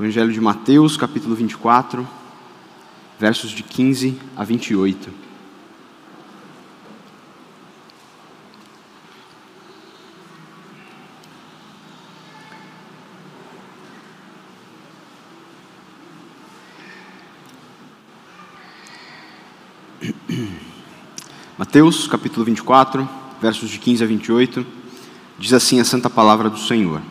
Evangelho de Mateus, capítulo 24, versos de 15 a 28. Mateus, capítulo 24, versos de 15 a 28, diz assim a santa palavra do Senhor.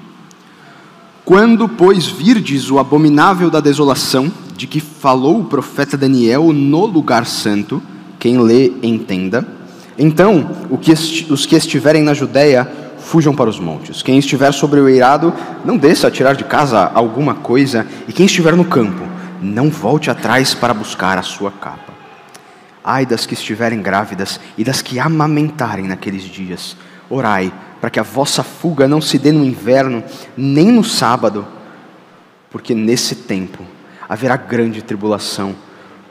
Quando, pois, virdes o abominável da desolação, de que falou o profeta Daniel no lugar santo, quem lê, entenda. Então, os que estiverem na Judéia, fujam para os montes. Quem estiver sobre o eirado, não desça a tirar de casa alguma coisa, e quem estiver no campo, não volte atrás para buscar a sua capa. Ai das que estiverem grávidas e das que amamentarem naqueles dias. Orai para que a vossa fuga não se dê no inverno, nem no sábado, porque nesse tempo haverá grande tribulação,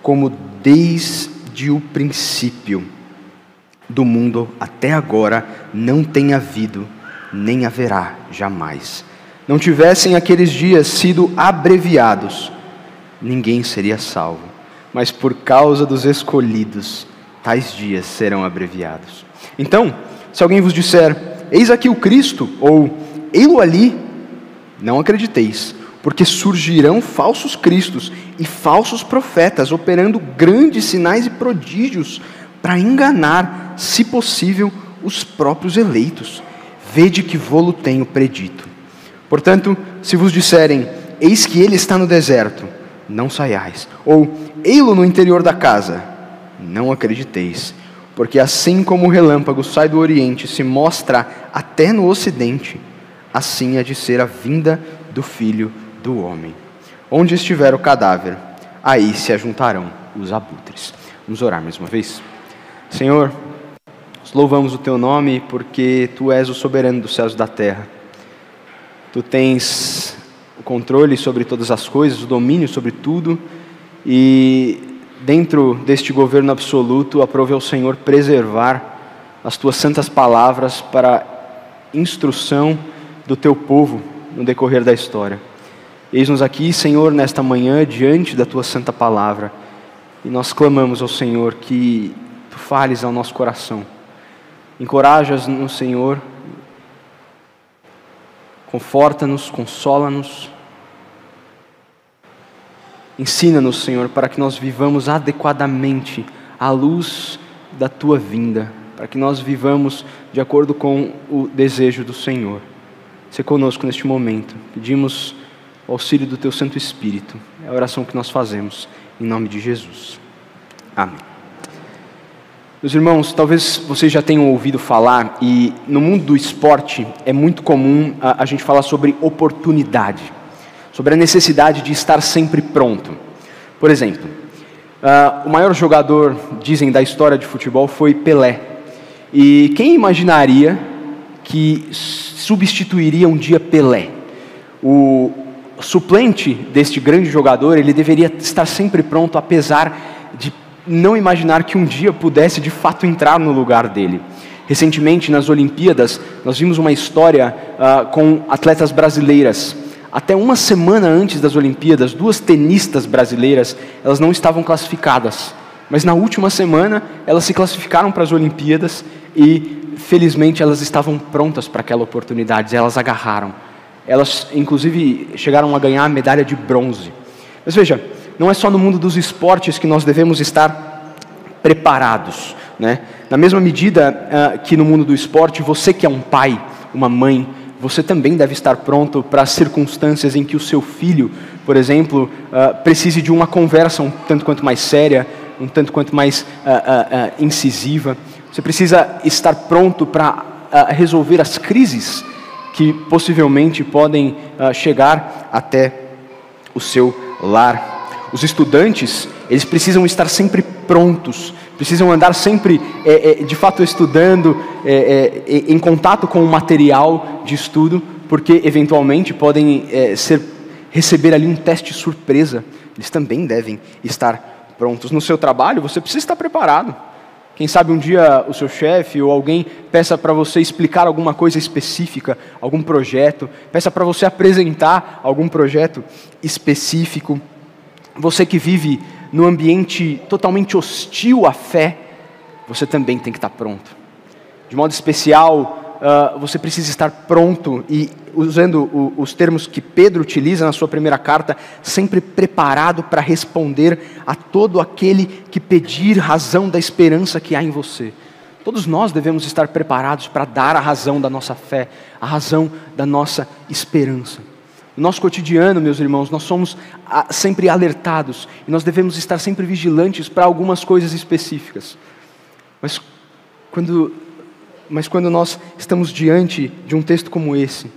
como desde o princípio do mundo até agora não tem havido, nem haverá jamais. Não tivessem aqueles dias sido abreviados, ninguém seria salvo, mas por causa dos escolhidos, tais dias serão abreviados. Então, se alguém vos disser, Eis aqui o Cristo, ou ei-lo ali, não acrediteis, porque surgirão falsos cristos e falsos profetas, operando grandes sinais e prodígios, para enganar, se possível, os próprios eleitos. Vede que vou-lo tenho predito. Portanto, se vos disserem, eis que ele está no deserto, não saiais, ou ei-lo no interior da casa, não acrediteis porque assim como o relâmpago sai do Oriente e se mostra até no Ocidente, assim há de ser a vinda do Filho do Homem. Onde estiver o cadáver, aí se ajuntarão os abutres. Vamos orar mais uma vez. Senhor, louvamos o Teu nome porque Tu és o soberano dos céus e da terra. Tu tens o controle sobre todas as coisas, o domínio sobre tudo, e dentro deste governo absoluto, aprove ao Senhor preservar as tuas santas palavras para instrução do teu povo no decorrer da história. Eis-nos aqui, Senhor, nesta manhã, diante da tua santa palavra, e nós clamamos ao Senhor que tu fales ao nosso coração. Encorajas no Senhor, conforta-nos, consola-nos Ensina-nos, Senhor, para que nós vivamos adequadamente à luz da tua vinda, para que nós vivamos de acordo com o desejo do Senhor. Se conosco neste momento. Pedimos o auxílio do teu Santo Espírito. É a oração que nós fazemos em nome de Jesus. Amém. Meus irmãos, talvez vocês já tenham ouvido falar, e no mundo do esporte é muito comum a, a gente falar sobre oportunidade sobre a necessidade de estar sempre pronto. Por exemplo, uh, o maior jogador, dizem, da história de futebol foi Pelé. E quem imaginaria que substituiria um dia Pelé? O suplente deste grande jogador, ele deveria estar sempre pronto, apesar de não imaginar que um dia pudesse de fato entrar no lugar dele. Recentemente, nas Olimpíadas, nós vimos uma história uh, com atletas brasileiras até uma semana antes das Olimpíadas, duas tenistas brasileiras, elas não estavam classificadas. Mas na última semana, elas se classificaram para as Olimpíadas e, felizmente, elas estavam prontas para aquela oportunidade, elas agarraram. Elas, inclusive, chegaram a ganhar a medalha de bronze. Mas veja, não é só no mundo dos esportes que nós devemos estar preparados. Né? Na mesma medida uh, que no mundo do esporte, você que é um pai, uma mãe, você também deve estar pronto para as circunstâncias em que o seu filho, por exemplo, uh, precise de uma conversa um tanto quanto mais séria, um tanto quanto mais uh, uh, incisiva. Você precisa estar pronto para resolver as crises que possivelmente podem chegar até o seu lar. Os estudantes, eles precisam estar sempre prontos precisam andar sempre, é, é, de fato, estudando, é, é em contato com o material de estudo, porque eventualmente podem é, ser, receber ali um teste surpresa. Eles também devem estar prontos. No seu trabalho, você precisa estar preparado. Quem sabe um dia o seu chefe ou alguém peça para você explicar alguma coisa específica, algum projeto, peça para você apresentar algum projeto específico. Você que vive num ambiente totalmente hostil à fé, você também tem que estar pronto. De modo especial, uh, você precisa estar pronto e, usando o, os termos que Pedro utiliza na sua primeira carta, sempre preparado para responder a todo aquele que pedir razão da esperança que há em você. Todos nós devemos estar preparados para dar a razão da nossa fé, a razão da nossa esperança. No nosso cotidiano, meus irmãos, nós somos ah, sempre alertados e nós devemos estar sempre vigilantes para algumas coisas específicas. Mas quando, mas quando nós estamos diante de um texto como esse,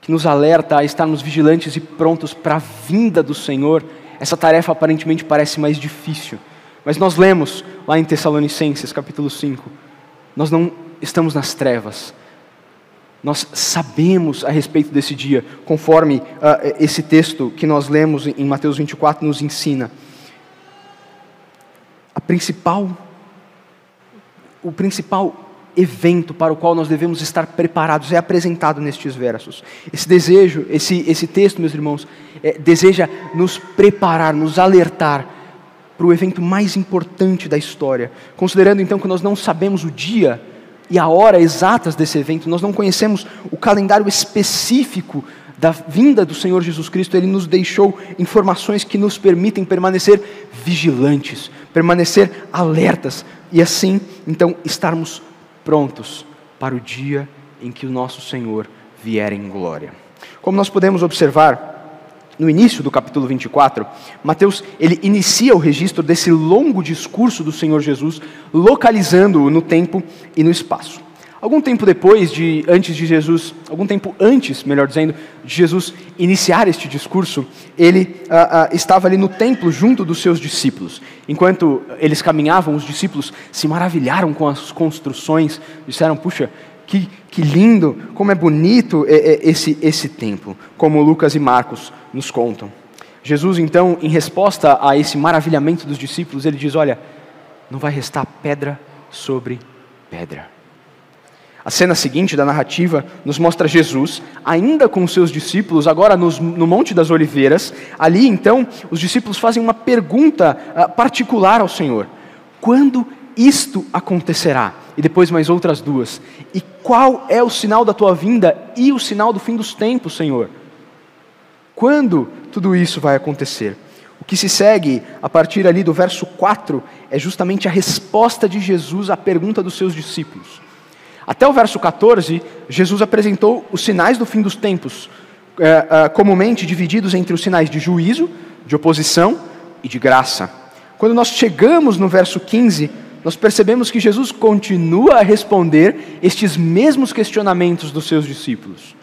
que nos alerta a estarmos vigilantes e prontos para a vinda do Senhor, essa tarefa aparentemente parece mais difícil. Mas nós lemos lá em Tessalonicenses, capítulo 5, nós não estamos nas trevas. Nós sabemos a respeito desse dia, conforme uh, esse texto que nós lemos em Mateus 24 nos ensina. A principal o principal evento para o qual nós devemos estar preparados é apresentado nestes versos. Esse desejo, esse, esse texto, meus irmãos, é, deseja nos preparar, nos alertar para o evento mais importante da história. Considerando então que nós não sabemos o dia e a hora exatas desse evento, nós não conhecemos o calendário específico da vinda do Senhor Jesus Cristo, ele nos deixou informações que nos permitem permanecer vigilantes, permanecer alertas e assim, então, estarmos prontos para o dia em que o nosso Senhor vier em glória. Como nós podemos observar, no início do capítulo 24, Mateus ele inicia o registro desse longo discurso do Senhor Jesus, localizando-o no tempo e no espaço. Algum tempo depois de antes de Jesus, algum tempo antes, melhor dizendo, de Jesus iniciar este discurso, ele ah, ah, estava ali no templo junto dos seus discípulos. Enquanto eles caminhavam, os discípulos se maravilharam com as construções, disseram: "Puxa, que, que lindo, como é bonito esse esse templo", como Lucas e Marcos nos contam. Jesus, então, em resposta a esse maravilhamento dos discípulos, ele diz: Olha, não vai restar pedra sobre pedra. A cena seguinte da narrativa nos mostra Jesus, ainda com os seus discípulos, agora nos, no Monte das Oliveiras. Ali, então, os discípulos fazem uma pergunta uh, particular ao Senhor: Quando isto acontecerá? E depois mais outras duas. E qual é o sinal da tua vinda e o sinal do fim dos tempos, Senhor? Quando tudo isso vai acontecer? O que se segue a partir ali do verso 4 é justamente a resposta de Jesus à pergunta dos seus discípulos. Até o verso 14, Jesus apresentou os sinais do fim dos tempos, é, é, comumente divididos entre os sinais de juízo, de oposição e de graça. Quando nós chegamos no verso 15, nós percebemos que Jesus continua a responder estes mesmos questionamentos dos seus discípulos.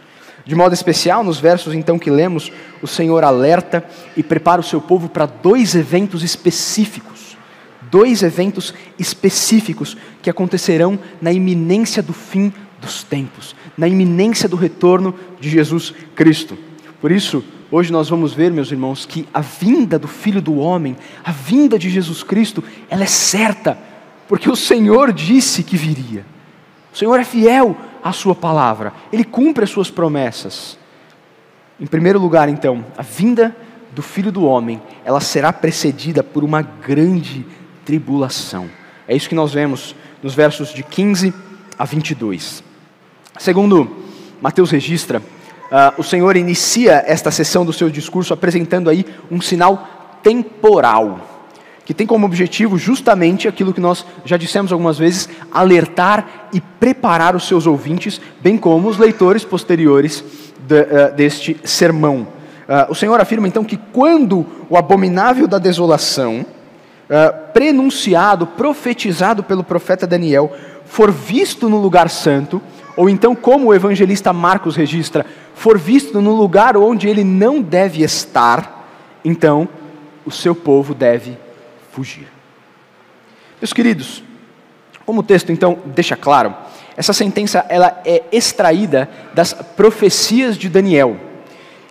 De modo especial, nos versos então que lemos, o Senhor alerta e prepara o seu povo para dois eventos específicos dois eventos específicos que acontecerão na iminência do fim dos tempos, na iminência do retorno de Jesus Cristo. Por isso, hoje nós vamos ver, meus irmãos, que a vinda do Filho do Homem, a vinda de Jesus Cristo, ela é certa, porque o Senhor disse que viria. O Senhor é fiel à Sua palavra, Ele cumpre as Suas promessas. Em primeiro lugar, então, a vinda do Filho do Homem, ela será precedida por uma grande tribulação. É isso que nós vemos nos versos de 15 a 22. Segundo Mateus registra, uh, o Senhor inicia esta sessão do seu discurso apresentando aí um sinal temporal, que tem como objetivo justamente aquilo que nós já dissemos algumas vezes, alertar e preparar os seus ouvintes, bem como os leitores posteriores de, uh, deste sermão. Uh, o Senhor afirma então que quando o abominável da desolação, uh, prenunciado, profetizado pelo profeta Daniel, for visto no lugar santo, ou então, como o evangelista Marcos registra, for visto no lugar onde ele não deve estar, então o seu povo deve fugir. Meus queridos, como o texto então deixa claro, essa sentença ela é extraída das profecias de Daniel.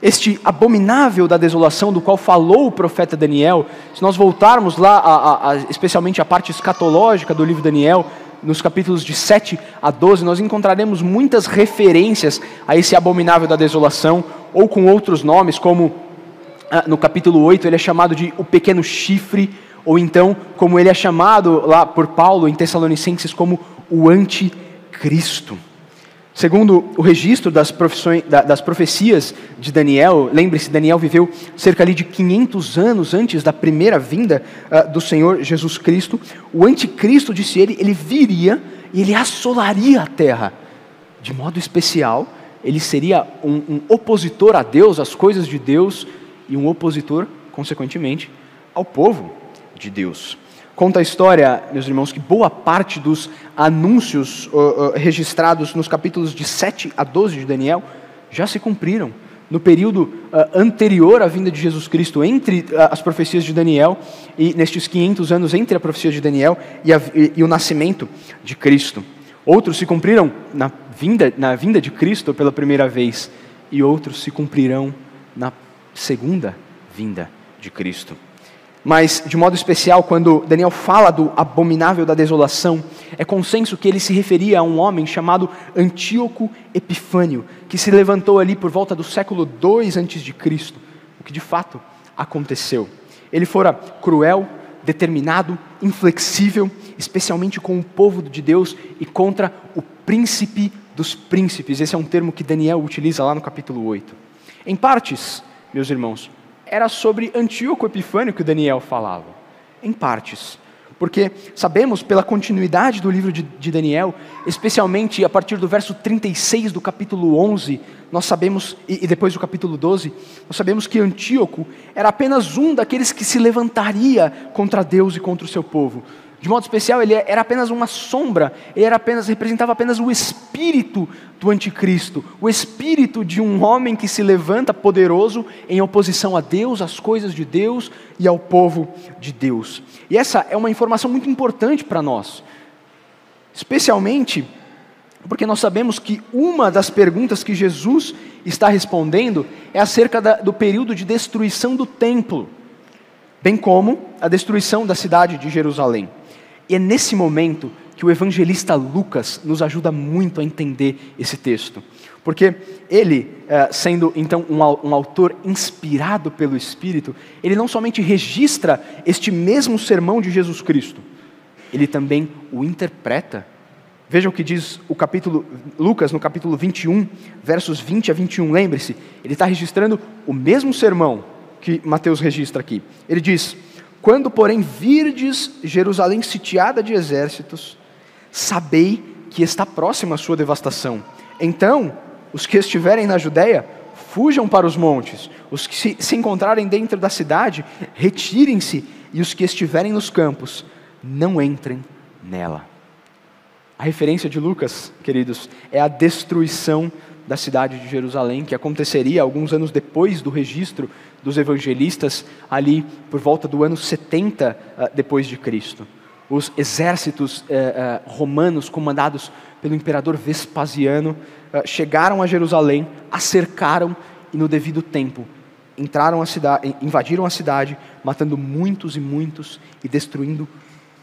este abominável da desolação do qual falou o profeta Daniel, se nós voltarmos lá, a, a, a, especialmente a parte escatológica do livro Daniel, nos capítulos de 7 a 12, nós encontraremos muitas referências a esse abominável da desolação, ou com outros nomes, como ah, no capítulo 8 ele é chamado de o pequeno chifre, ou então, como ele é chamado lá por Paulo em Tessalonicenses, como o anticristo. Segundo o registro das, das profecias de Daniel, lembre-se, Daniel viveu cerca ali de 500 anos antes da primeira vinda uh, do Senhor Jesus Cristo. O anticristo, disse ele, ele viria e ele assolaria a terra. De modo especial, ele seria um, um opositor a Deus, às coisas de Deus, e um opositor, consequentemente, ao povo de Deus. Conta a história, meus irmãos, que boa parte dos anúncios uh, uh, registrados nos capítulos de 7 a 12 de Daniel já se cumpriram. No período uh, anterior à vinda de Jesus Cristo, entre as profecias de Daniel e nestes 500 anos entre a profecia de Daniel e, a, e, e o nascimento de Cristo. Outros se cumpriram na vinda, na vinda de Cristo pela primeira vez, e outros se cumprirão na segunda vinda de Cristo. Mas, de modo especial, quando Daniel fala do abominável da desolação, é consenso que ele se referia a um homem chamado Antíoco Epifânio, que se levantou ali por volta do século II a.C., o que de fato aconteceu. Ele fora cruel, determinado, inflexível, especialmente com o povo de Deus e contra o príncipe dos príncipes. Esse é um termo que Daniel utiliza lá no capítulo 8. Em partes, meus irmãos, era sobre Antíoco Epifânio que Daniel falava, em partes. Porque sabemos pela continuidade do livro de, de, Daniel, especialmente a partir do verso 36 do capítulo 11, nós sabemos, e, e depois do capítulo 12, nós sabemos que Antíoco era apenas um daqueles que se levantaria contra Deus e contra o seu povo. De modo especial, ele era apenas uma sombra, ele era apenas, representava apenas o espírito do anticristo, o espírito de um homem que se levanta poderoso em oposição a Deus, às coisas de Deus e ao povo de Deus. E essa é uma informação muito importante para nós, especialmente porque nós sabemos que uma das perguntas que Jesus está respondendo é acerca da, do período de destruição do templo, bem como a destruição da cidade de Jerusalém. E é nesse momento que o evangelista Lucas nos ajuda muito a entender esse texto. Porque ele, eh, sendo então um autor inspirado pelo Espírito, ele não somente registra este mesmo sermão de Jesus Cristo, ele também o interpreta. Veja o que diz o capítulo, Lucas, no capítulo 21, versos 20 a 21. Lembre-se, ele está registrando o mesmo sermão que Mateus registra aqui. Ele diz: quando, porém, virdes Jerusalém sitiada de exércitos, sabei que está próxima a sua devastação. Então, os que estiverem na Judéia, fujam para os montes. Os que se, se encontrarem dentro da cidade, retirem-se. E os que estiverem nos campos, não entrem nela. A referência de Lucas, queridos, é a destruição da cidade de Jerusalém, que aconteceria alguns anos depois do registro dos evangelistas, ali por volta do ano 70 uh, depois de Cristo. Os exércitos uh, uh, romanos comandados pelo imperador Vespasiano chegaram a Jerusalém, a cercaram e no devido tempo entraram a cidade, invadiram a cidade, matando muitos e muitos e destruindo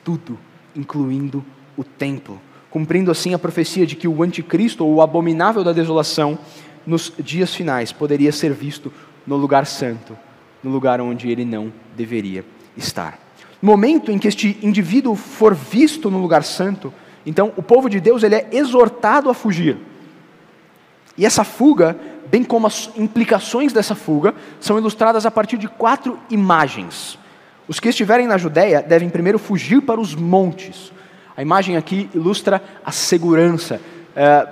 tudo, incluindo o templo, cumprindo assim a profecia de que o anticristo ou o abominável da desolação nos dias finais poderia ser visto no lugar santo, no lugar onde ele não deveria estar. No momento em que este indivíduo for visto no lugar santo, então o povo de Deus ele é exortado a fugir. E essa fuga, bem como as implicações dessa fuga, são ilustradas a partir de quatro imagens. Os que estiverem na Judéia devem primeiro fugir para os montes. A imagem aqui ilustra a segurança. É,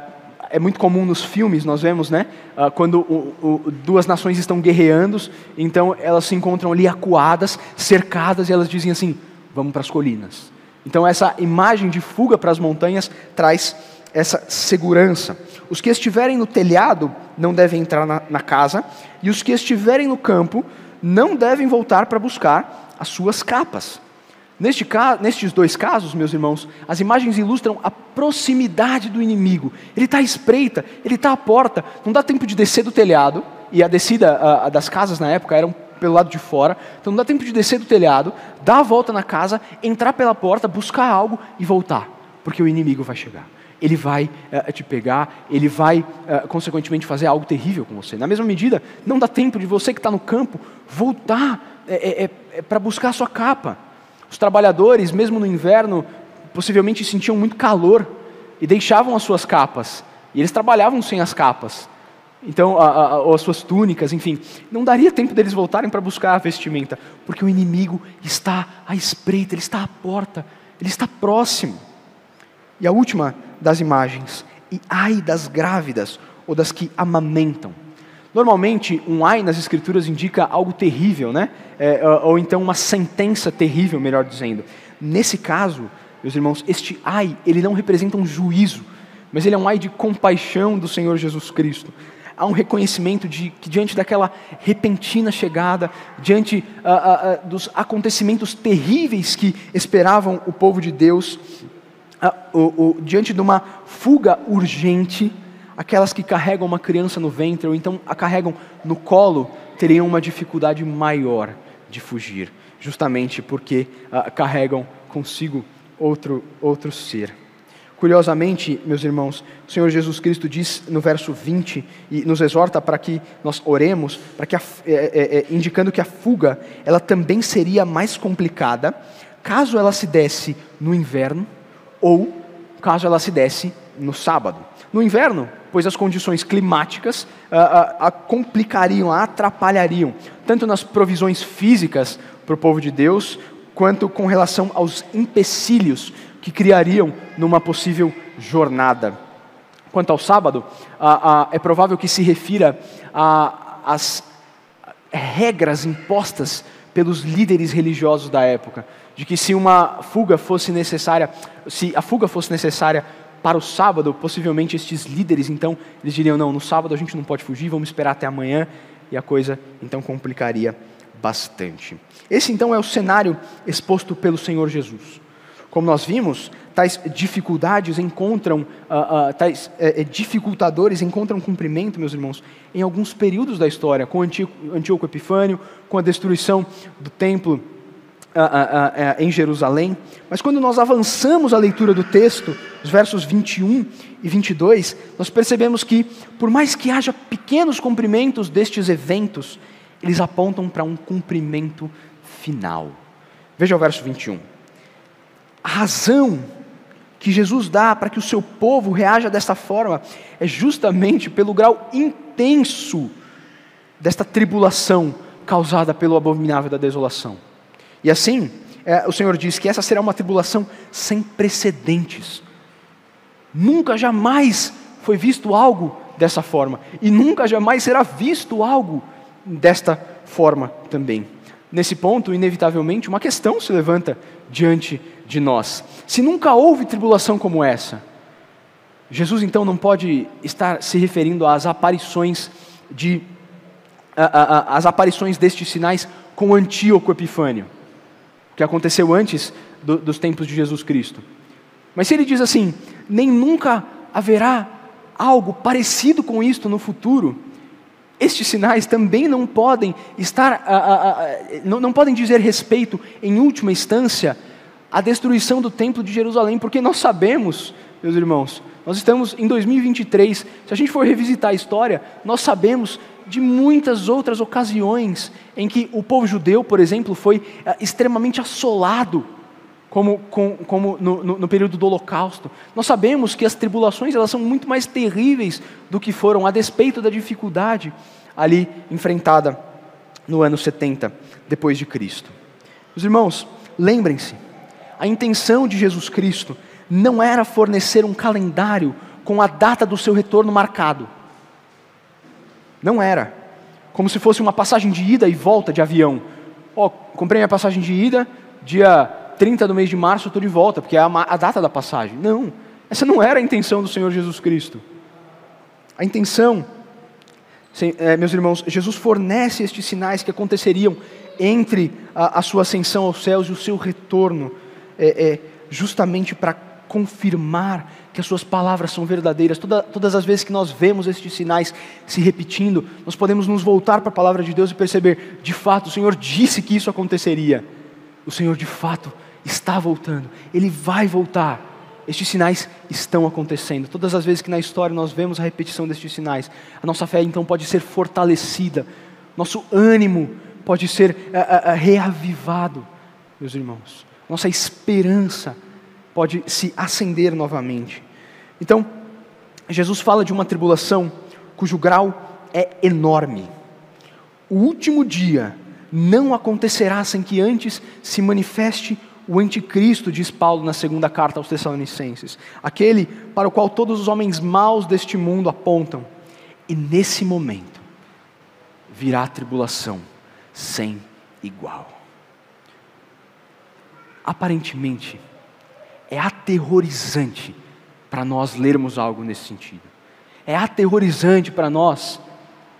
é muito comum nos filmes, nós vemos, né? Ah, quando o, o, duas nações estão guerreando, então elas se encontram ali acuadas, cercadas, e elas dizem assim: vamos para as colinas. Então, essa imagem de fuga para as montanhas traz essa segurança. Os que estiverem no telhado não devem entrar na, na casa, e os que estiverem no campo não devem voltar para buscar as suas capas. Neste nestes dois casos, meus irmãos, as imagens ilustram a proximidade do inimigo. Ele está à espreita, ele está à porta, não dá tempo de descer do telhado, e a descida uh, das casas na época eram pelo lado de fora, então não dá tempo de descer do telhado, dar a volta na casa, entrar pela porta, buscar algo e voltar, porque o inimigo vai chegar. Ele vai uh, te pegar, ele vai, uh, consequentemente, fazer algo terrível com você. Na mesma medida, não dá tempo de você que está no campo voltar é, é, é para buscar a sua capa. Os trabalhadores, mesmo no inverno, possivelmente sentiam muito calor e deixavam as suas capas. E eles trabalhavam sem as capas. Então, a, a, ou as suas túnicas, enfim. Não daria tempo deles voltarem para buscar a vestimenta, porque o inimigo está à espreita, ele está à porta, ele está próximo. E a última das imagens, e ai das grávidas ou das que amamentam. Normalmente, um ai nas escrituras indica algo terrível, né? É, ou então uma sentença terrível, melhor dizendo. Nesse caso, meus irmãos, este ai, ele não representa um juízo, mas ele é um ai de compaixão do Senhor Jesus Cristo. Há um reconhecimento de que, diante daquela repentina chegada, diante uh, uh, uh, dos acontecimentos terríveis que esperavam o povo de Deus, o, diante de uma fuga urgente, aquelas que carregam uma criança no ventre ou então a carregam no colo teriam uma dificuldade maior de fugir, justamente porque carregam consigo outro, outro ser. Curiosamente, meus irmãos, o Senhor Jesus Cristo diz no verso 20 e nos exorta para que nós oremos, para que a, é, é, indicando que a fuga ela também seria mais complicada caso ela se desse no inverno ou caso ela se desse no sábado. No inverno, pois as condições climáticas a, a, a complicariam, a atrapalhariam, tanto nas provisões físicas para o povo de Deus, quanto com relação aos empecilhos que criariam numa possível jornada. Quanto ao sábado, é provável que se refira às regras impostas pelos líderes religiosos da época, de que se uma fuga fosse necessária, se a fuga fosse necessária para o sábado, possivelmente estes líderes, então, eles diriam: não, no sábado a gente não pode fugir, vamos esperar até amanhã, e a coisa então complicaria bastante. Esse então é o cenário exposto pelo Senhor Jesus. Como nós vimos, tais dificuldades encontram, uh, uh, tais uh, dificultadores encontram cumprimento, meus irmãos, em alguns períodos da história, com Antíoco Epifânio, com a destruição do templo em Jerusalém. Mas quando nós avançamos a leitura do texto, os versos 21 e 22, nós percebemos que, por mais que haja pequenos cumprimentos destes eventos, eles apontam para um cumprimento final. Veja o verso 21. A razão que Jesus dá para que o seu povo reaja desta forma é justamente pelo grau intenso desta tribulação causada pelo abominável da desolação. E assim, é, o Senhor diz que essa será uma tribulação sem precedentes. Nunca jamais foi visto algo dessa forma, e nunca jamais será visto algo desta forma também. Nesse ponto, inevitavelmente, uma questão se levanta diante de nós. Se nunca houve tribulação como essa, Jesus então não pode estar se referindo às aparições de aparições destes sinais com Antíoco Epifânio, que aconteceu antes do, dos tempos de Jesus Cristo. Mas se ele diz assim, nem nunca haverá algo parecido com isto no futuro, estes sinais também não podem estar, não, não podem dizer respeito, em última instância, à destruição do templo de Jerusalém, porque nós sabemos, meus irmãos, nós estamos em 2023, se a gente for revisitar a história, nós sabemos de muitas outras ocasiões em que o povo judeu, por exemplo, foi eh, extremamente assolado como, com, como no, no, no, período do Holocausto. Nós sabemos que as tribulações elas são muito mais terríveis do que foram, a despeito da dificuldade ali enfrentada no ano 70 depois de Cristo. Os irmãos, lembrem-se, a intenção de Jesus Cristo não era fornecer um calendário com a data do seu retorno marcado. Não era. Como se fosse uma passagem de ida e volta de avião. Ó, oh, comprei minha passagem de ida, dia 30 do mês de março, estou de volta, porque é a, data da passagem. Não, essa não era a intenção do Senhor Jesus Cristo. A intenção, é, meus irmãos, Jesus fornece estes sinais que aconteceriam entre a, sua ascensão aos céus e o seu retorno, é, é justamente para confirmar que as suas palavras são verdadeiras. Toda, todas as vezes que nós vemos estes sinais se repetindo, nós podemos nos voltar para a palavra de Deus e perceber, de fato, o Senhor disse que isso aconteceria. O Senhor de fato está voltando, Ele vai voltar. Estes sinais estão acontecendo. Todas as vezes que na história nós vemos a repetição destes sinais, a nossa fé então pode ser fortalecida, nosso ânimo pode ser uh, uh, reavivado, meus irmãos. Nossa esperança pode se acender novamente. Então, Jesus fala de uma tribulação cujo grau é enorme. O último dia não acontecerá sem que antes se manifeste o anticristo, diz Paulo na segunda carta aos Tessalonicenses, aquele para o qual todos os homens maus deste mundo apontam. E nesse momento virá a tribulação sem igual. Aparentemente, é aterrorizante para nós lermos algo nesse sentido. É aterrorizante para nós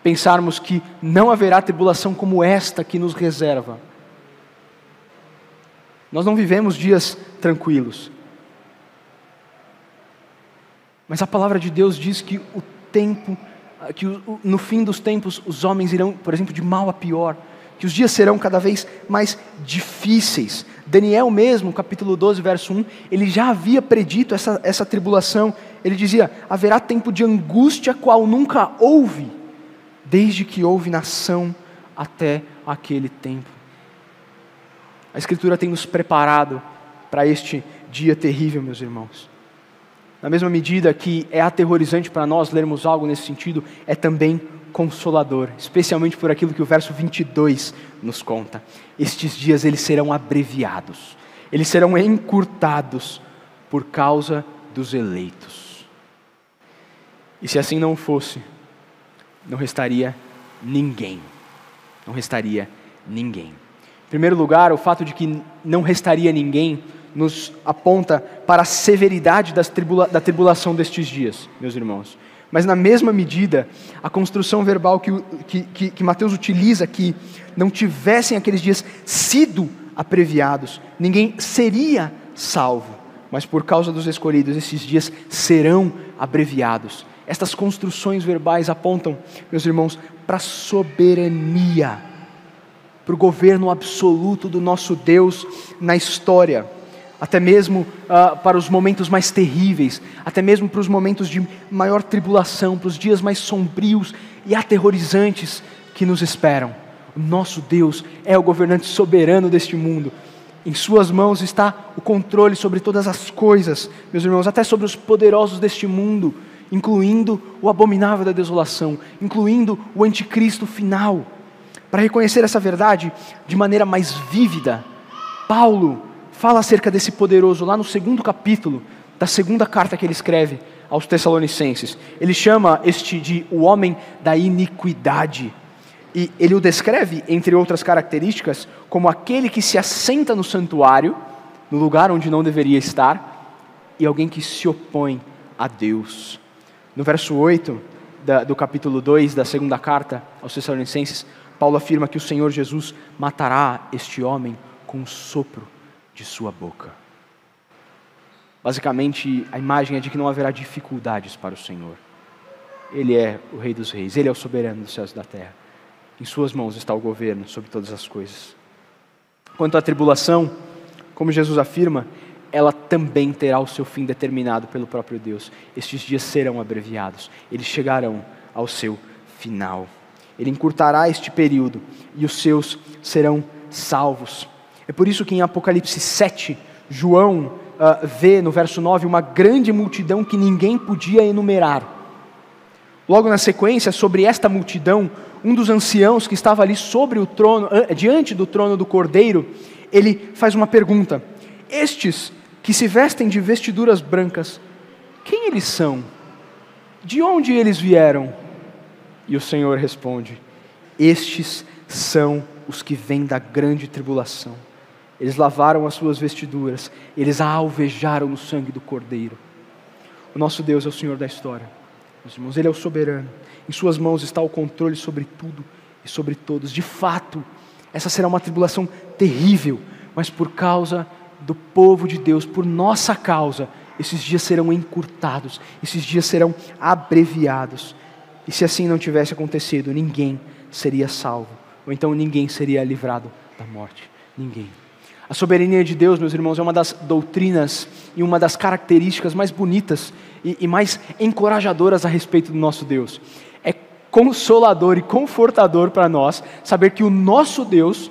pensarmos que não haverá tribulação como esta que nos reserva. Nós não vivemos dias tranquilos. Mas a palavra de Deus diz que o tempo, que no fim dos tempos os homens irão, por exemplo, de mal a pior, que os dias serão cada vez mais difíceis. Daniel mesmo, capítulo 12, verso 1, ele já havia predito essa, essa tribulação. Ele dizia: haverá tempo de angústia qual nunca houve, desde que houve nação até aquele tempo. A Escritura tem nos preparado para este dia terrível, meus irmãos. Na mesma medida que é aterrorizante para nós lermos algo nesse sentido, é também consolador, especialmente por aquilo que o verso 22 nos conta. Estes dias eles serão abreviados, eles serão encurtados por causa dos eleitos. E se assim não fosse, não restaria ninguém. Não restaria ninguém. Em primeiro lugar, o fato de que não restaria ninguém nos aponta para a severidade tribula da tribulação destes dias, meus irmãos. Mas, na mesma medida, a construção verbal que, que, que, que Mateus utiliza, que não tivessem aqueles dias sido abreviados, ninguém seria salvo. Mas, por causa dos escolhidos, esses dias serão abreviados. Estas construções verbais apontam, meus irmãos, para a soberania, para o governo absoluto do nosso Deus na história até mesmo uh, para os momentos mais terríveis, até mesmo para os momentos de maior tribulação, para os dias mais sombrios e aterrorizantes que nos esperam. O nosso Deus é o governante soberano deste mundo. Em Suas mãos está o controle sobre todas as coisas, meus irmãos, até sobre os poderosos deste mundo, incluindo o abominável da desolação, incluindo o anticristo final. Para reconhecer essa verdade de maneira mais vívida, Paulo fala acerca desse poderoso lá no segundo capítulo da segunda carta que ele escreve aos Tessalonicenses. Ele chama este de o homem da iniquidade. E ele o descreve, entre outras características, como aquele que se assenta no santuário, no lugar onde não deveria estar, e alguém que se opõe a Deus. No verso 8 da, do capítulo 2 da segunda carta aos Tessalonicenses, Paulo afirma que o Senhor Jesus matará este homem com um sopro de sua boca. Basicamente, a imagem é de que não haverá dificuldades para o Senhor. Ele é o Rei dos Reis, Ele é o soberano dos céus e da terra. Em Suas mãos está o governo sobre todas as coisas. Quanto à tribulação, como Jesus afirma, ela também terá o seu fim determinado pelo próprio Deus. Estes dias serão abreviados, eles chegarão ao seu final. Ele encurtará este período e os seus serão salvos. É por isso que em Apocalipse 7, João uh, vê no verso 9 uma grande multidão que ninguém podia enumerar. Logo na sequência, sobre esta multidão, um dos anciãos que estava ali sobre o trono, diante do trono do cordeiro, ele faz uma pergunta: Estes que se vestem de vestiduras brancas, quem eles são? De onde eles vieram? E o Senhor responde: Estes são os que vêm da grande tribulação eles lavaram as suas vestiduras, eles a alvejaram no sangue do Cordeiro. O nosso Deus é o Senhor da história. Meus irmãos, Ele é o soberano. Em Suas mãos está o controle sobre tudo e sobre todos. De fato, essa será uma tribulação terrível, mas por causa do povo de Deus, por nossa causa, esses dias serão encurtados, esses dias serão abreviados. E se assim não tivesse acontecido, ninguém seria salvo, ou então ninguém seria livrado da morte. Ninguém. A soberania de Deus, meus irmãos, é uma das doutrinas e uma das características mais bonitas e, e mais encorajadoras a respeito do nosso Deus. É consolador e confortador para nós saber que o nosso Deus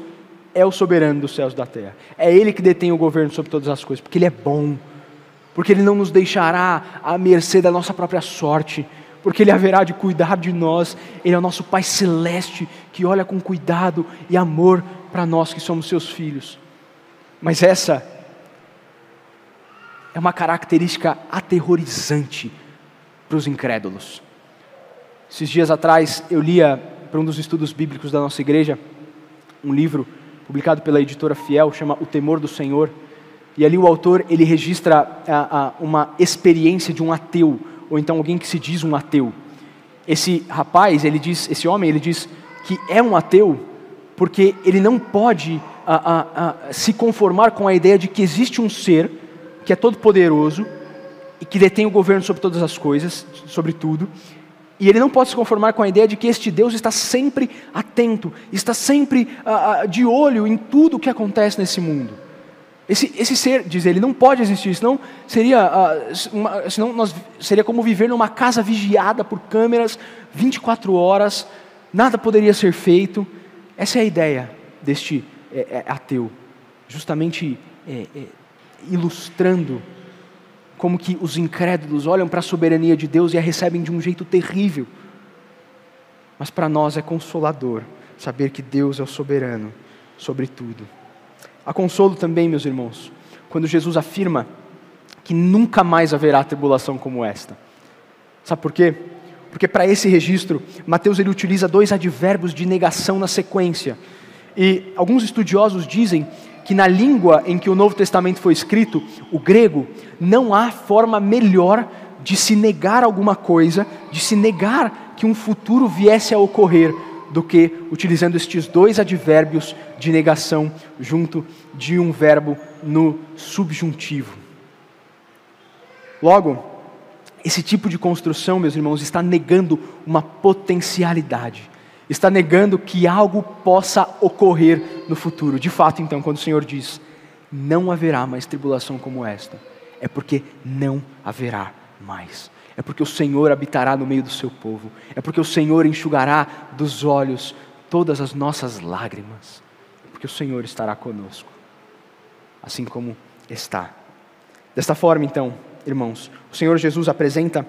é o soberano dos céus e da terra. É Ele que detém o governo sobre todas as coisas, porque Ele é bom, porque Ele não nos deixará à mercê da nossa própria sorte, porque Ele haverá de cuidar de nós. Ele é o nosso Pai celeste que olha com cuidado e amor para nós que somos seus filhos. Mas essa é uma característica aterrorizante para os incrédulos. Esses dias atrás eu lia para um dos estudos bíblicos da nossa igreja um livro publicado pela editora Fiel, chama O Temor do Senhor. E ali o autor ele registra a, a, uma experiência de um ateu, ou então alguém que se diz um ateu. Esse rapaz, ele diz, esse homem, ele diz que é um ateu porque ele não pode a, a, se conformar com a ideia de que existe um ser que é todo poderoso e que detém o governo sobre todas as coisas, sobre tudo, e ele não pode se conformar com a ideia de que este Deus está sempre atento, está sempre de olho em tudo o que acontece nesse mundo. Esse, esse ser, diz ele, não pode existir, senão seria, uma, senão nós, seria como viver numa casa vigiada por câmeras 24 horas, nada poderia ser feito. Essa é a ideia deste é, é, ateu, justamente é, é, ilustrando como que os incrédulos olham para a soberania de Deus e a recebem de um jeito terrível. Mas para nós é consolador saber que Deus é o soberano sobre tudo. Há consolo também, meus irmãos, quando Jesus afirma que nunca mais haverá tribulação como esta. Sabe por quê? Porque para esse registro, Mateus ele utiliza dois advérbios de negação na sequência. E alguns estudiosos dizem que na língua em que o Novo Testamento foi escrito, o grego, não há forma melhor de se negar alguma coisa, de se negar que um futuro viesse a ocorrer, do que utilizando estes dois advérbios de negação junto de um verbo no subjuntivo. Logo, esse tipo de construção, meus irmãos, está negando uma potencialidade, está negando que algo possa ocorrer no futuro. De fato, então, quando o Senhor diz: não haverá mais tribulação como esta, é porque não haverá mais. É porque o Senhor habitará no meio do seu povo. É porque o Senhor enxugará dos olhos todas as nossas lágrimas. É porque o Senhor estará conosco, assim como está. Desta forma, então, irmãos, o Senhor Jesus apresenta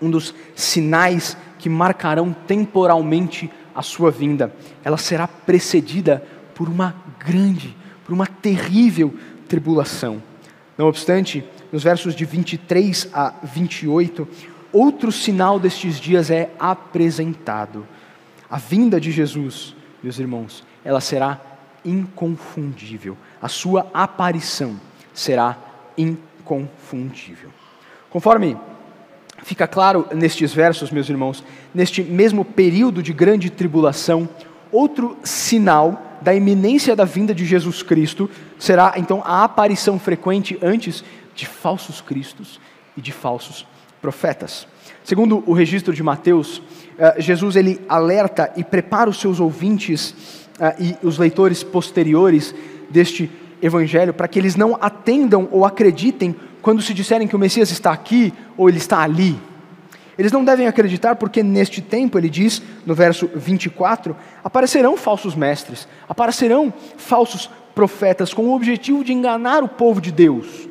um dos sinais que marcarão temporalmente a sua vinda. Ela será precedida por uma grande, por uma terrível tribulação. Não obstante, nos versos de 23 a 28, outro sinal destes dias é apresentado. A vinda de Jesus, meus irmãos, ela será inconfundível. A sua aparição será inconfundível. Conforme fica claro nestes versos, meus irmãos, neste mesmo período de grande tribulação, outro sinal da iminência da vinda de Jesus Cristo será então a aparição frequente antes de falsos cristos e de falsos profetas. Segundo o registro de Mateus, eh, Jesus ele alerta e prepara os seus ouvintes eh, e os leitores posteriores deste evangelho para que eles não atendam ou acreditem quando se disserem que o Messias está aqui ou ele está ali. Eles não devem acreditar porque neste tempo, ele diz no verso 24, aparecerão falsos mestres, aparecerão falsos profetas com o objetivo de enganar o povo de Deus.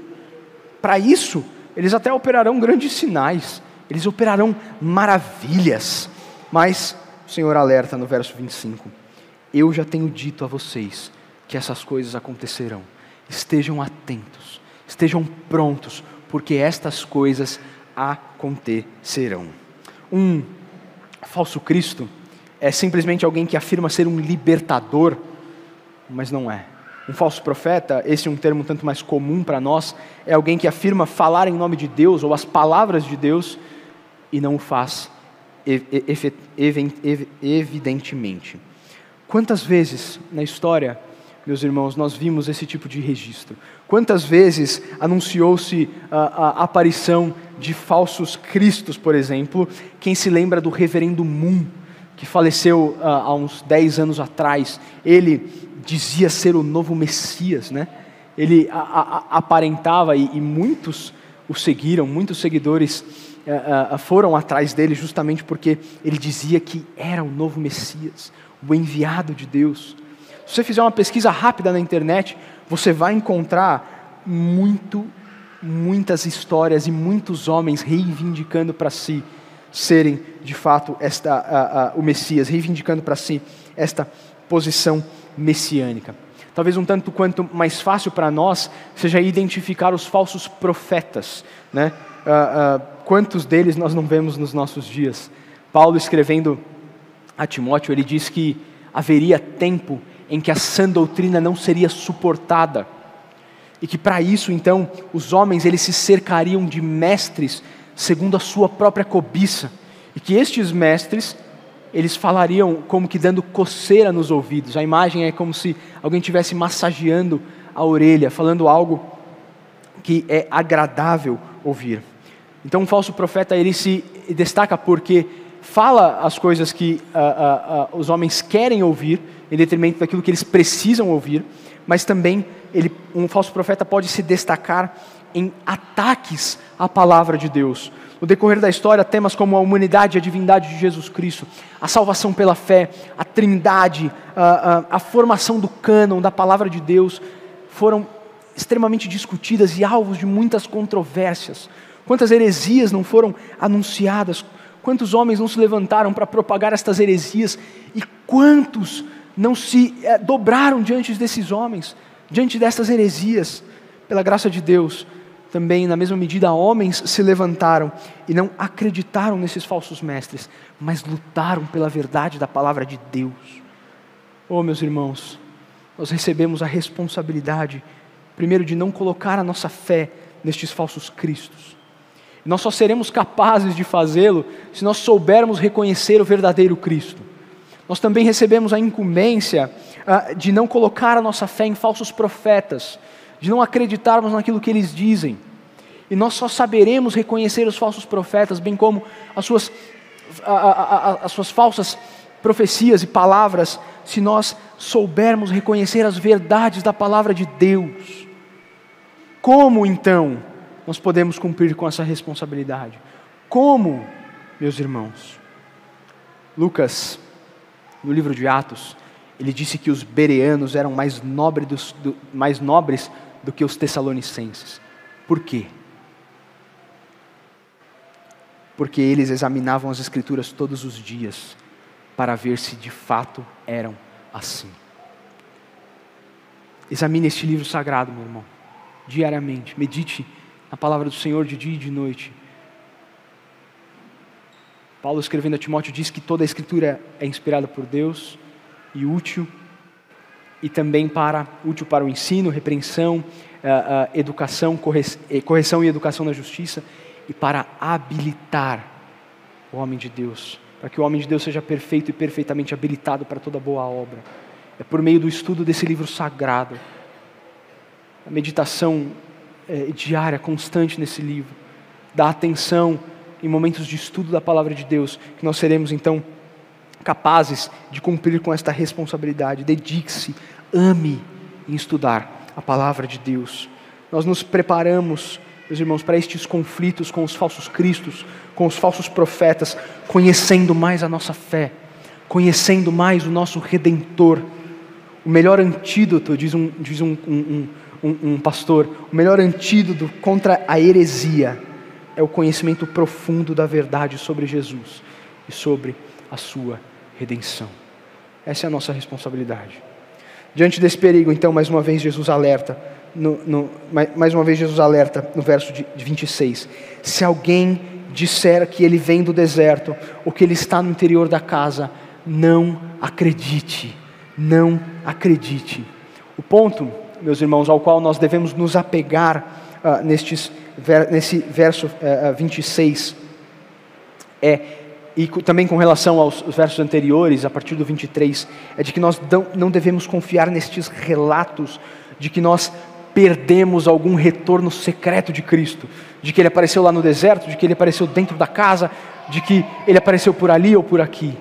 Para isso, eles até operarão grandes sinais, eles operarão maravilhas. Mas o Senhor alerta no verso 25: Eu já tenho dito a vocês que essas coisas acontecerão. Estejam atentos, estejam prontos, porque estas coisas acontecerão. Um falso Cristo é simplesmente alguém que afirma ser um libertador, mas não é. Um falso profeta, esse é um termo tanto mais comum para nós, é alguém que afirma falar em nome de Deus ou as palavras de Deus e não o faz evidentemente. Quantas vezes na história meus irmãos, nós vimos esse tipo de registro. Quantas vezes anunciou-se a, a, aparição de falsos cristos, por exemplo? Quem se lembra do reverendo Moon, que faleceu uh, há uns 10 anos atrás? Ele dizia ser o novo Messias, né? Ele a, aparentava e, e, muitos o seguiram, muitos seguidores uh, uh, foram atrás dele justamente porque ele dizia que era o novo Messias, o enviado de Deus. Se você fizer uma pesquisa rápida na internet, você vai encontrar muito, muitas histórias e muitos homens reivindicando para si serem de fato esta, o Messias, reivindicando para si esta posição messiânica. Talvez um tanto quanto mais fácil para nós seja identificar os falsos profetas. Né? Uh, uh, quantos deles nós não vemos nos nossos dias? Paulo escrevendo a Timóteo, ele diz que haveria tempo em que a sã doutrina não seria suportada. E que para isso, então, os homens eles se cercariam de mestres segundo a sua própria cobiça. E que estes mestres, eles falariam como que dando coceira nos ouvidos. A imagem é como se alguém estivesse massageando a orelha, falando algo que é agradável ouvir. Então, um falso profeta ele se destaca porque fala as coisas que uh, uh, uh, os homens querem ouvir, em detrimento daquilo que eles precisam ouvir, mas também ele, um falso profeta pode se destacar em ataques à palavra de Deus. No decorrer da história, temas como a humanidade e a divindade de Jesus Cristo, a salvação pela fé, a trindade, a, a, a formação do cânon da palavra de Deus foram extremamente discutidas e alvos de muitas controvérsias. Quantas heresias não foram anunciadas? Quantos homens não se levantaram para propagar estas heresias? E quantos não se é, dobraram diante desses homens, diante dessas heresias, pela graça de Deus, também, na mesma medida, homens se levantaram e não acreditaram nesses falsos mestres, mas lutaram pela verdade da palavra de Deus. Oh, meus irmãos, nós recebemos a responsabilidade, primeiro, de não colocar a nossa fé nestes falsos cristos. Nós só seremos capazes de fazê-lo se nós soubermos reconhecer o verdadeiro Cristo nós também recebemos a incumbência uh, de não colocar a nossa fé em falsos profetas, de não acreditarmos naquilo que eles dizem. E nós só saberemos reconhecer os falsos profetas, bem como as suas, a, a, a, as suas falsas profecias e palavras, se nós soubermos reconhecer as verdades da palavra de Deus. Como então nós podemos cumprir com essa responsabilidade? Como, meus irmãos? Lucas no livro de Atos, ele disse que os bereanos eram mais, do, mais nobres do que os tessalonicenses. Por quê? Porque eles examinavam as Escrituras todos os dias para ver se de fato eram assim. Examine este livro sagrado, meu irmão, diariamente. Medite na palavra do Senhor de dia e de noite Paulo, escrevendo a Timóteo, diz que toda a Escritura é inspirada por Deus e útil, e também para útil para o ensino, repreensão, uh, uh, educação, eh, correção e educação na justiça, e para habilitar o homem de Deus, para que o homem de Deus seja perfeito e perfeitamente habilitado para toda boa obra. É por meio do estudo desse livro sagrado, a meditação é, diária, constante nesse livro, da atenção em momentos de estudo da palavra de Deus, que nós seremos então capazes de cumprir com esta responsabilidade. Dedique-se, ame em estudar a palavra de Deus. Nós nos preparamos, meus irmãos, para estes conflitos com os falsos cristos, com os falsos profetas, conhecendo mais a nossa fé, conhecendo mais o nosso redentor. O melhor antídoto, diz um, diz um, um, um, um pastor, o melhor antídoto contra a heresia é o conhecimento profundo da verdade sobre Jesus e sobre a sua redenção. Essa é a nossa responsabilidade. Diante desse perigo, então, mais uma vez Jesus alerta, no, no, mais uma vez Jesus alerta no verso de 26. Se alguém disser que ele vem do deserto ou que ele está no interior da casa, não acredite, não acredite. O ponto, meus irmãos, ao qual nós devemos nos apegar uh, nestes nesse verso uh, eh, 26 eh, é e também com relação aos versos anteriores, a partir do 23, é de que nós não devemos confiar nestes relatos de que nós perdemos algum retorno secreto de Cristo, de que ele apareceu lá no deserto, de que ele apareceu dentro da casa, de que ele apareceu por ali ou por aqui.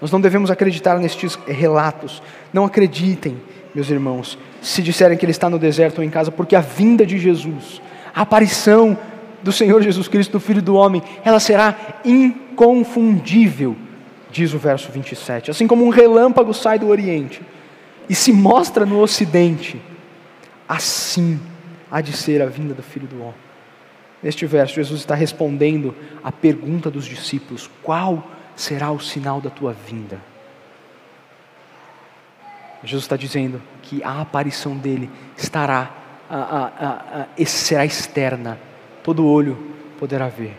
Nós não devemos acreditar nestes relatos. Não acreditem, meus irmãos, se disserem que ele está no deserto ou em casa, porque a vinda de Jesus, a aparição do Senhor Jesus Cristo, do Filho do Homem, ela será inconfundível, diz o verso 27. Assim como um relâmpago sai do Oriente e se mostra no Ocidente, assim há de ser a vinda do Filho do Homem. Neste verso, Jesus está respondendo à pergunta dos discípulos: qual será o sinal da tua vinda? Jesus está dizendo que a aparição dele estará, a, a, a, será externa, todo olho poderá ver.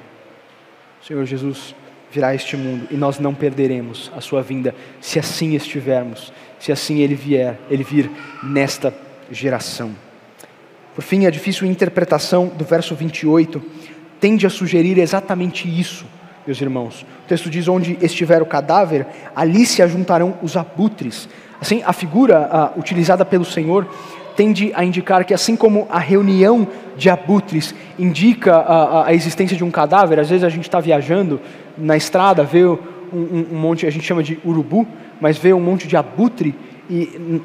O Senhor Jesus virá a este mundo e nós não perderemos a sua vinda, se assim estivermos, se assim ele vier, ele vir nesta geração. Por fim, a difícil interpretação do verso 28 tende a sugerir exatamente isso, meus irmãos. O texto diz: Onde estiver o cadáver, ali se ajuntarão os abutres. Assim, a figura uh, utilizada pelo Senhor tende a indicar que, assim como a reunião de abutres indica a, a existência de um cadáver, às vezes a gente está viajando na estrada, vê um, um, um, monte, a gente chama de urubu, mas vê um monte de abutre e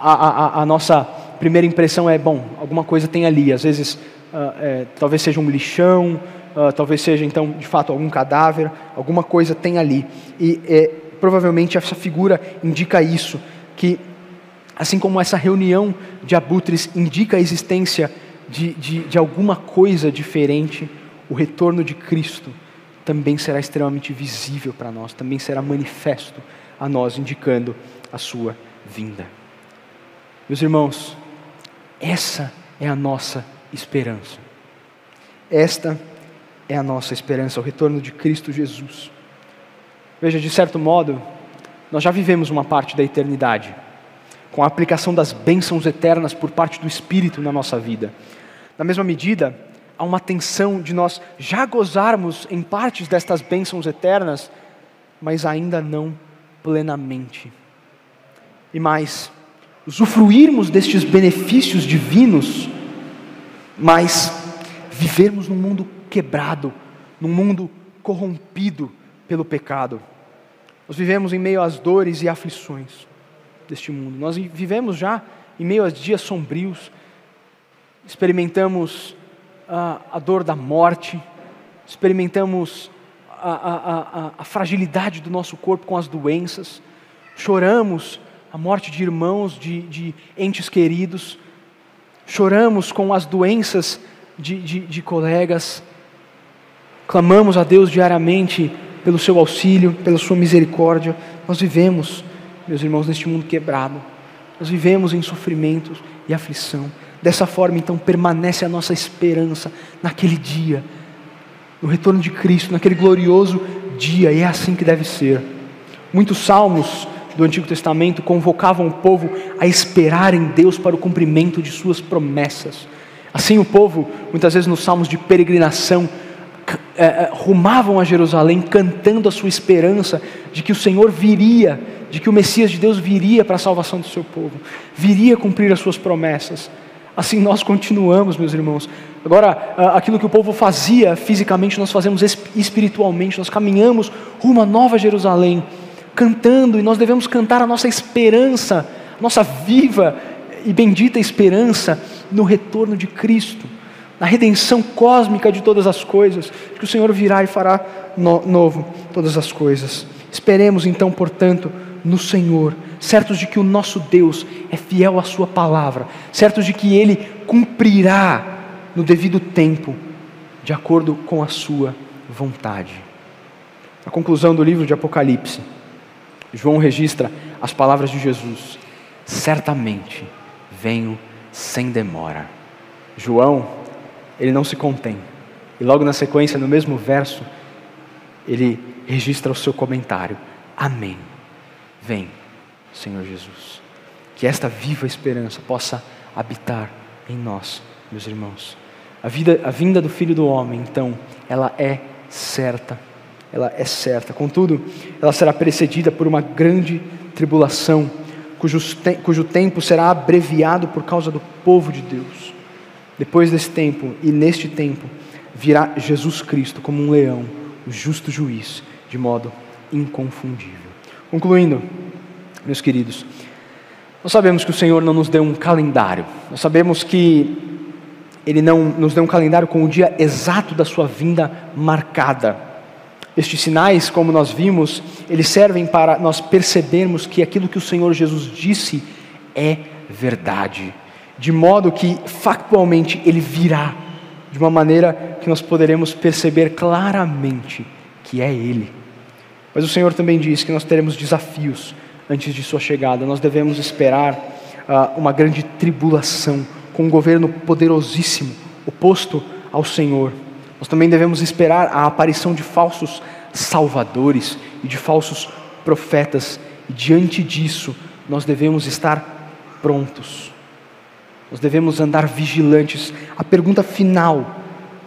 a, a, a nossa primeira impressão é: bom, alguma coisa tem ali. Às vezes, uh, é, talvez seja um lixão, uh, talvez seja então de fato algum cadáver, alguma coisa tem ali. E é, provavelmente essa figura indica isso, que assim como essa reunião de abutres indica a existência de, de, de alguma coisa diferente, o retorno de Cristo também será extremamente visível para nós, também será manifesto a nós, indicando a sua vinda. Meus irmãos, essa é a nossa esperança. Esta é a nossa esperança, o retorno de Cristo Jesus. Veja, de certo modo, nós já vivemos uma parte da eternidade, com a aplicação das bênçãos eternas por parte do Espírito na nossa vida. Na mesma medida, há uma tensão de nós já gozarmos em partes destas bênçãos eternas, mas ainda não plenamente. E mais, usufruirmos destes benefícios divinos, mas vivermos num mundo quebrado, num mundo corrompido, pelo pecado. Nós vivemos em meio às dores e aflições deste mundo. Nós vivemos já em meio a dias sombrios, experimentamos a, a dor da morte, experimentamos a, a, a, fragilidade do nosso corpo com as doenças, choramos a morte de irmãos, de, de entes queridos, choramos com as doenças de, de, de colegas, clamamos a Deus diariamente pelo seu auxílio, pela sua misericórdia. Nós vivemos, meus irmãos, neste mundo quebrado. Nós vivemos em sofrimentos e aflição. Dessa forma, então, permanece a nossa esperança naquele dia, no retorno de Cristo, naquele glorioso dia, e é assim que deve ser. Muitos salmos do Antigo Testamento convocavam o povo a esperar em Deus para o cumprimento de suas promessas. Assim, o povo, muitas vezes nos salmos de peregrinação, rumavam a Jerusalém cantando a sua esperança de que o Senhor viria, de que o Messias de Deus viria para a salvação do seu povo, viria cumprir as suas promessas. Assim nós continuamos, meus irmãos. Agora, aquilo que o povo fazia fisicamente, nós fazemos espiritualmente, nós caminhamos rumo a Nova Jerusalém, cantando, e nós devemos cantar a nossa esperança, nossa viva e bendita esperança no retorno de Cristo na redenção cósmica de todas as coisas, que o Senhor virá e fará no, novo todas as coisas. Esperemos então, portanto, no Senhor, certos de que o nosso Deus é fiel à Sua palavra, certos de que Ele cumprirá no devido tempo, de acordo com a Sua vontade. A conclusão do livro de Apocalipse, João registra as palavras de Jesus: Certamente venho sem demora. João ele não se contém. E logo na sequência, no mesmo verso, ele registra o seu comentário: Amém. Vem, Senhor Jesus. Que esta viva esperança possa habitar em nós, meus irmãos. A, vida, a vinda do Filho do Homem, então, ela é certa, ela é certa. Contudo, ela será precedida por uma grande tribulação, cujo, te cujo tempo será abreviado por causa do povo de Deus. Depois desse tempo, e neste tempo, virá Jesus Cristo como um leão, o justo juiz, de modo inconfundível. Concluindo, meus queridos, nós sabemos que o Senhor não nos deu um calendário, nós sabemos que Ele não nos deu um calendário com o dia exato da sua vinda marcada. Estes sinais, como nós vimos, eles servem para nós percebermos que aquilo que o Senhor Jesus disse é verdade de modo que factualmente ele virá de uma maneira que nós poderemos perceber claramente que é ele. Mas o Senhor também diz que nós teremos desafios antes de sua chegada. Nós devemos esperar uh, uma grande tribulação com um governo poderosíssimo oposto ao Senhor. Nós também devemos esperar a aparição de falsos salvadores e de falsos profetas. E diante disso, nós devemos estar prontos nós devemos andar vigilantes. A pergunta final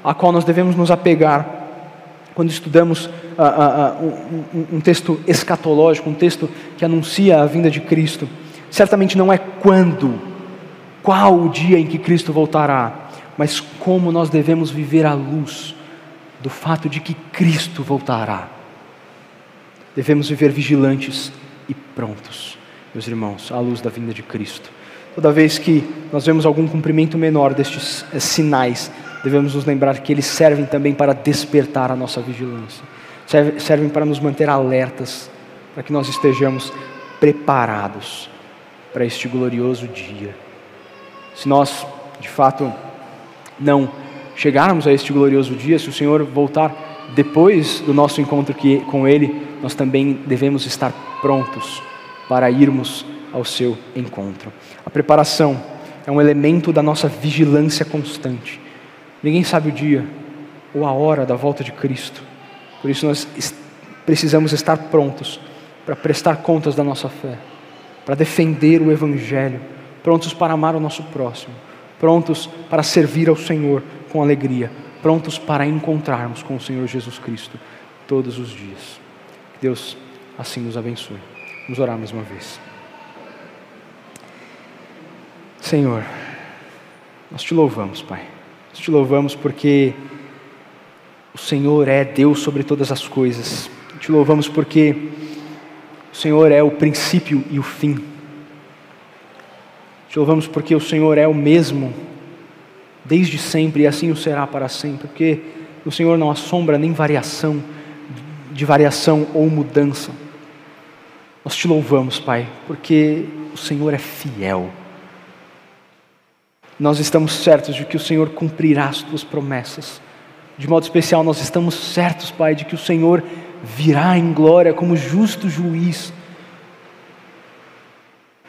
a qual nós devemos nos apegar quando estudamos uh, uh, um, um texto escatológico, um texto que anuncia a vinda de Cristo, certamente não é quando, qual o dia em que Cristo voltará, mas como nós devemos viver à luz do fato de que Cristo voltará. Devemos viver vigilantes e prontos, meus irmãos, à luz da vinda de Cristo. Toda vez que nós vemos algum cumprimento menor destes eh, sinais, devemos nos lembrar que eles servem também para despertar a nossa vigilância, servem para nos manter alertas, para que nós estejamos preparados para este glorioso dia. Se nós, de fato, não chegarmos a este glorioso dia, se o Senhor voltar depois do nosso encontro com Ele, nós também devemos estar prontos para irmos ao seu encontro. A preparação é um elemento da nossa vigilância constante. Ninguém sabe o dia ou a hora da volta de Cristo. Por isso nós precisamos estar prontos para prestar contas da nossa fé, para defender o Evangelho, prontos para amar o nosso próximo, prontos para servir ao Senhor com alegria, prontos para encontrarmos com o Senhor Jesus Cristo todos os dias. Que Deus assim nos abençoe. Vamos orar mais uma vez. Senhor, nós te louvamos, Pai. Nós te louvamos porque o Senhor é Deus sobre todas as coisas. Te louvamos porque o Senhor é o princípio e o fim. Te louvamos porque o Senhor é o mesmo desde sempre e assim o será para sempre, porque o Senhor não assombra nem variação de variação ou mudança. Nós te louvamos, Pai, porque o Senhor é fiel nós estamos certos de que o Senhor cumprirá as tuas promessas. De modo especial, nós estamos certos, Pai, de que o Senhor virá em glória como justo juiz,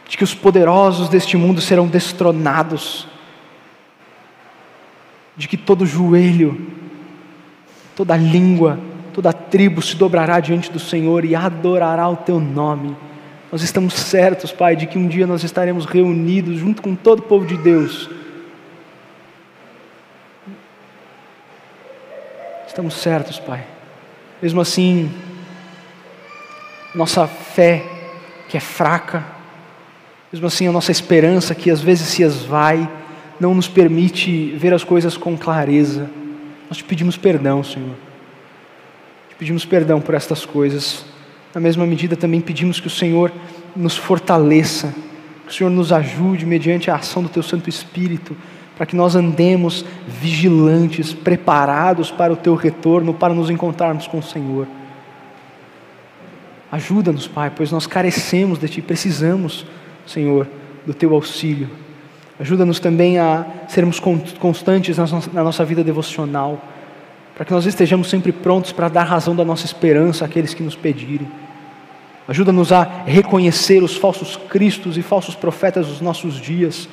de que os poderosos deste mundo serão destronados, de que todo joelho, toda língua, toda tribo se dobrará diante do Senhor e adorará o teu nome. Nós estamos certos, Pai, de que um dia nós estaremos reunidos junto com todo o povo de Deus Estamos certos, Pai. Mesmo assim, nossa fé que é fraca, mesmo assim a nossa esperança que às vezes se esvai, não nos permite ver as coisas com clareza. Nós te pedimos perdão, Senhor. Te pedimos perdão por estas coisas. Na mesma medida também pedimos que o Senhor nos fortaleça, que o Senhor nos ajude mediante a ação do Teu Santo Espírito para que nós andemos vigilantes, preparados para o teu retorno, para nos encontrarmos com o Senhor. Ajuda-nos, Pai, pois nós carecemos de Ti, precisamos, Senhor, do Teu auxílio. Ajuda-nos também a sermos constantes na nossa vida devocional, para que nós estejamos sempre prontos para dar razão da nossa esperança àqueles que nos pedirem. Ajuda-nos a reconhecer os falsos cristos e falsos profetas dos nossos dias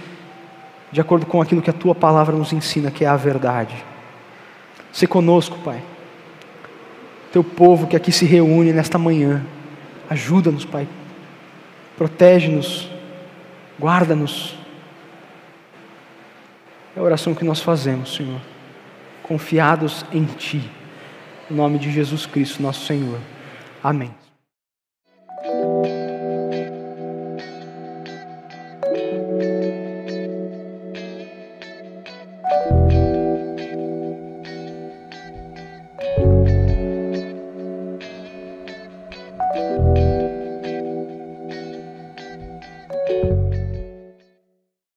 de acordo com aquilo que a tua palavra nos ensina, que é a verdade. Se conosco, Pai. Teu povo que aqui se reúne nesta manhã, ajuda-nos, Pai. Protege-nos, guarda-nos. É a oração que nós fazemos, Senhor, confiados em Ti, No nome de Jesus Cristo, nosso Senhor. Amém.